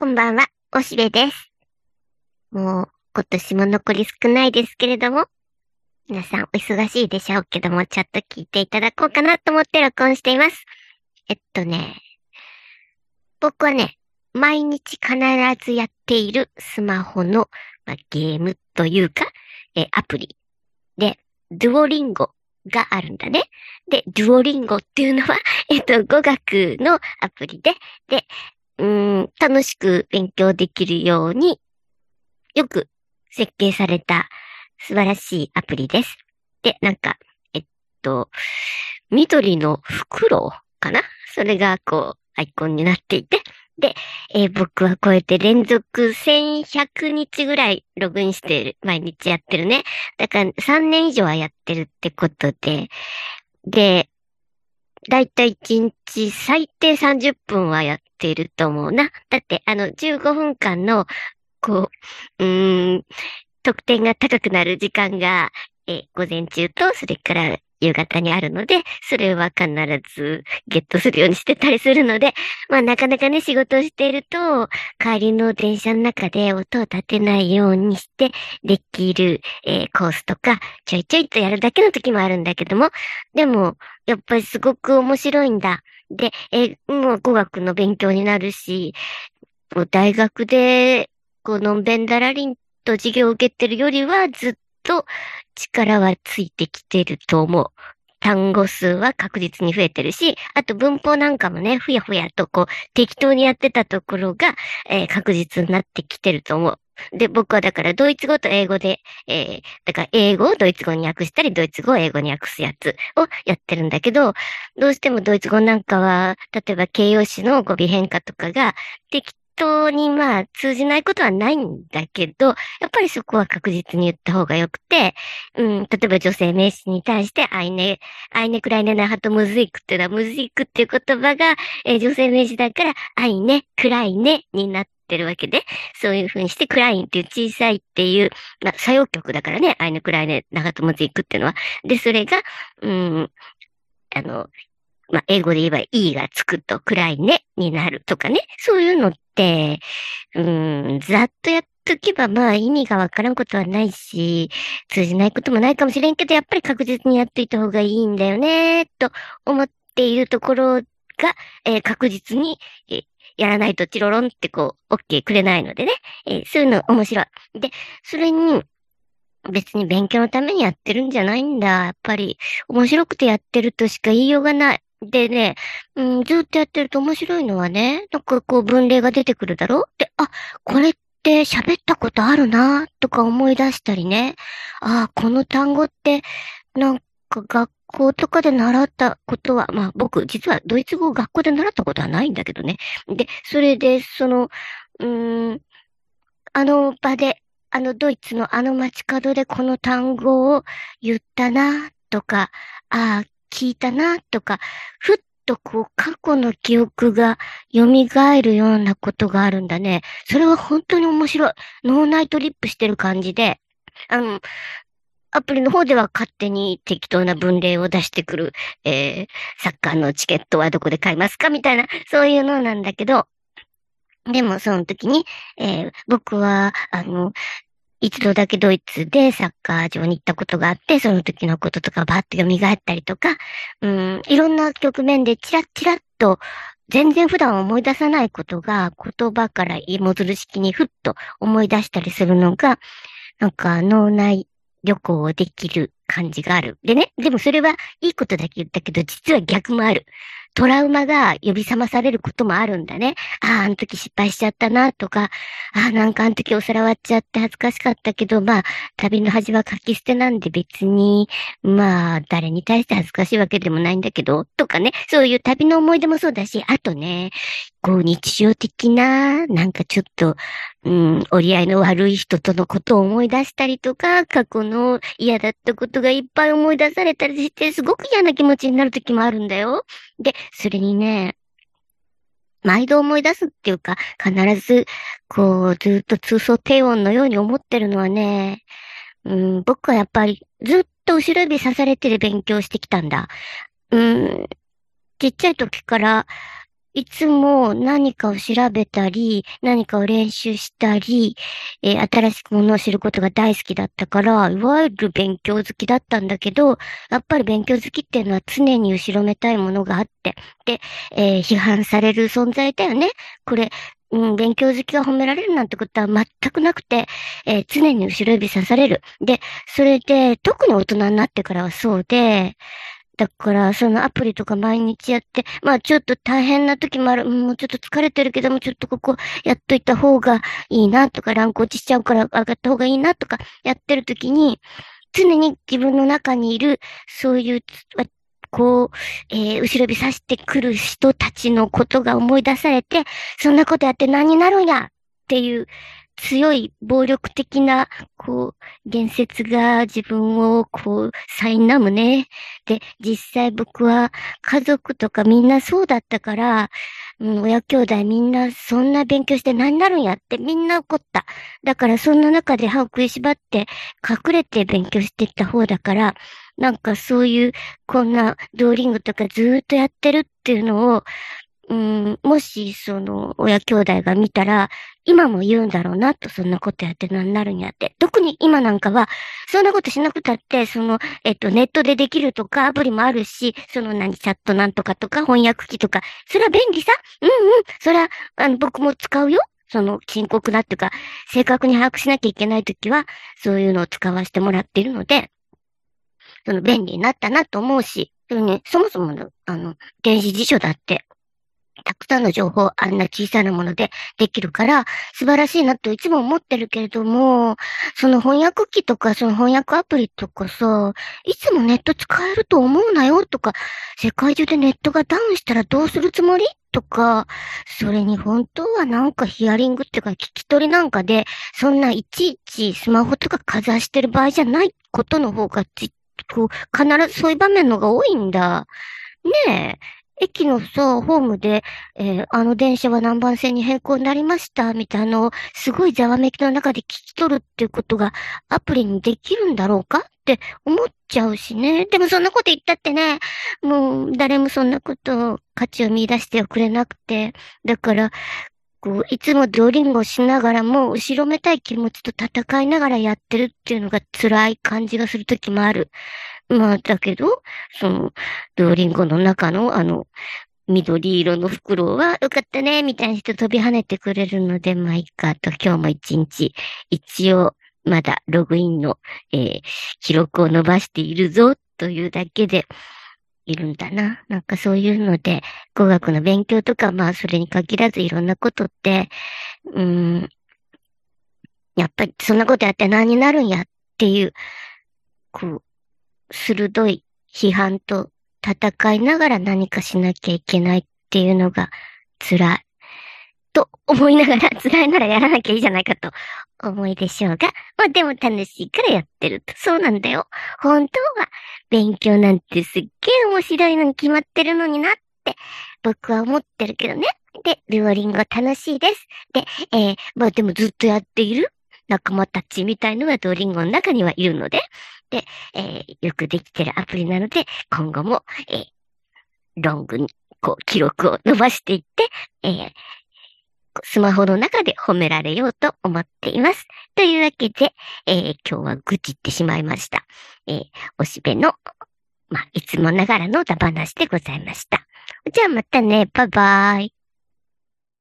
こんばんは、おしべです。もう、今年も残り少ないですけれども、皆さんお忙しいでしょうけども、ちょっと聞いていただこうかなと思って録音しています。えっとね、僕はね、毎日必ずやっているスマホの、まあ、ゲームというか、えアプリで、ドゥオリンゴがあるんだね。で、ドゥオリンゴっていうのは、えっと、語学のアプリで、で、うん、楽しく勉強できるように、よく設計された素晴らしいアプリです。で、なんか、えっと、緑の袋かな？それがこう、アイコンになっていて、で、えー僕はこうやって連続1100日ぐらいログインしてる、毎日やってるね。だから3年以上はやってるってことで、で、だいたい1日最低30分はやってると思うな。だって、あの、15分間の、こう、うーん、得点が高くなる時間が、え午前中と、それから夕方にあるので、それは必ずゲットするようにしてたりするので、まあなかなかね、仕事をしていると、帰りの電車の中で音を立てないようにしてできる、えーコースとか、ちょいちょいとやるだけの時もあるんだけども、でも、やっぱりすごく面白いんだ。で、えーもう語学の勉強になるし、もう大学で、こう、のんべんだらりんと授業を受けてるよりは、ずっと力はついてきてると思う。単語数は確実に増えてるし、あと文法なんかもね、ふやふやとこう、適当にやってたところが、えー確実になってきてると思う。で、僕はだからドイツ語と英語で、えーだから英語をドイツ語に訳したり、ドイツ語を英語に訳すやつをやってるんだけど、どうしてもドイツ語なんかは、例えば形容詞の語尾変化とかが適当にまあ通じないことはないんだけど、やっぱりそこは確実に言った方がよくて、うん、例えば女性名詞に対して、アイネ、アイネクライネナハトムズイクっていうのは、ムズイクっていう言葉が、えー女性名詞だから、アイネ、クライネになってるわけで、そういう風にして、クラインっていう小さいっていう、まあ、作用曲だからね、アイネクライネナハトムズイクっていうのは。で、それが、うん、あの、まあ、英語で言えば E がつくと暗いねになるとかね。そういうのって、うん、ざっとやっとけばまあ意味がわからんことはないし、通じないこともないかもしれんけど、やっぱり確実にやっていた方がいいんだよね、と思っているところが、えー確実に、えーやらないとチロロンってこう、OK くれないのでね。えーそういうの面白い。で、それに、別に勉強のためにやってるんじゃないんだ。やっぱり、面白くてやってるとしか言いようがない。でね、うん、ずっとやってると面白いのはね、なんかこう文例が出てくるだろで、あ、これって喋ったことあるなとか思い出したりね。あ、この単語って、なんか学校とかで習ったことは、まあ僕、実はドイツ語を学校で習ったことはないんだけどね。で、それで、その、うーん、あの場で、あのドイツのあの街角でこの単語を言ったなとか、ああ、聞いたなとか、ふっとこう過去の記憶が蘇るようなことがあるんだね。それは本当に面白い。脳内トリップしてる感じで、あの、アプリの方では勝手に適当な文例を出してくる、えー、サッカーのチケットはどこで買いますかみたいな、そういうのなんだけど、でもその時に、えー僕は、あの、一度だけドイツでサッカー場に行ったことがあって、その時のこととかバーって蘇ったりとか、うん、いろんな局面でチラッチラッと、全然普段思い出さないことが言葉から芋づる式にふっと思い出したりするのが、なんか脳内旅行をできる感じがある。でね、でもそれはいいことだけ言ったけど、実は逆もある。トラウマが呼び覚まされることもあるんだね。ああ、あの時失敗しちゃったなとか、ああ、なんかあの時お皿割っちゃって恥ずかしかったけど、まあ、旅の恥は書き捨てなんで別に、まあ、誰に対して恥ずかしいわけでもないんだけど、とかね、そういう旅の思い出もそうだし、あとね、こう日常的な、なんかちょっと、うん、折り合いの悪い人とのことを思い出したりとか、過去の嫌だったことがいっぱい思い出されたりして、すごく嫌な気持ちになる時もあるんだよ。で、それにね、毎度思い出すっていうか、必ず、こう、ずっと通奏低音のように思ってるのはね、うん、僕はやっぱりずっと後ろ指刺されてで勉強してきたんだ。うん、ちっちゃい時から、いつも何かを調べたり、何かを練習したり、えー、新しくものを知ることが大好きだったから、いわゆる勉強好きだったんだけど、やっぱり勉強好きっていうのは常に後ろめたいものがあって、で、えー、批判される存在だよね。これ、うん、勉強好きが褒められるなんてことは全くなくて、えー、常に後ろ指さされる。で、それで、特に大人になってからはそうで、だから、そのアプリとか毎日やって、まあちょっと大変な時もある。もうちょっと疲れてるけども、ちょっとここやっといた方がいいなとか、ランク落ちしちゃうから上がった方がいいなとか、やってる時に、常に自分の中にいる、そういう、こう、えー、後ろ指さしてくる人たちのことが思い出されて、そんなことやって何になるんやっていう、強い暴力的な、こう、言説が自分を、こう、苛むね。で、実際僕は家族とかみんなそうだったから、うん、親兄弟みんなそんな勉強して何になるんやってみんな怒った。だからそんな中で歯を食いしばって隠れて勉強してった方だから、なんかそういう、こんなドーリングとかずーっとやってるっていうのを、うん、もし、その、親兄弟が見たら、今も言うんだろうなと、そんなことやって何になるんやって。特に今なんかは、そんなことしなくたって、その、えっと、ネットでできるとか、アプリもあるし、その何、チャットなんとかとか、翻訳機とか、それは便利さ？うんうん、それは、あの、僕も使うよ。その、深刻なっていうか、正確に把握しなきゃいけないときは、そういうのを使わせてもらってるので、その、便利になったなと思うし、それね、そもそもの、あの、電子辞書だって、たくさんの情報あんな小さなものでできるから素晴らしいなといつも思ってるけれども、その翻訳機とかその翻訳アプリとかさ、いつもネット使えると思うなよとか、世界中でネットがダウンしたらどうするつもりとか、それに本当はなんかヒアリングっていうか聞き取りなんかで、そんないちいちスマホとかかざしてる場合じゃないことの方がこう、必ずそういう場面のが多いんだ。ねえ。駅のさ、ホームで、えー、あの電車は何番線に変更になりました、みたいなのを、すごいざわめきの中で聞き取るっていうことが、アプリにできるんだろうか？って思っちゃうしね。でもそんなこと言ったってね、もう、誰もそんなこと価値を見出してくれなくて。だから、こう、いつもドリンゴしながらも、後ろめたい気持ちと戦いながらやってるっていうのが辛い感じがするときもある。まあ、だけど、その、ドーリンゴの中の、あの、緑色の袋は、よかったね、みたいな人飛び跳ねてくれるので、まあいいかと、今日も一日、一応、まだログインの、えー、記録を伸ばしているぞ、というだけで、いるんだな。なんかそういうので、語学の勉強とか、まあそれに限らずいろんなことって、うん、やっぱりそんなことやって何になるんやっていう、こう、鋭い批判と戦いながら何かしなきゃいけないっていうのが辛い。と思いながら 辛いならやらなきゃいいじゃないかと思いでしょうが、まあでも楽しいからやってると。そうなんだよ。本当は勉強なんてすっげえ面白いのに決まってるのになって僕は思ってるけどね。で、ルオリンゴ楽しいです。で、えー、まあでもずっとやっている仲間たちみたいのがドリンゴの中にはいるので、で、えー、よくできてるアプリなので、今後も、えー、ロングに、こう、記録を伸ばしていって、えー、スマホの中で褒められようと思っています。というわけで、えー、今日は愚痴ってしまいました。えー、おしべの、まあ、いつもながらのダ話でございました。じゃあまたね、バイバイ。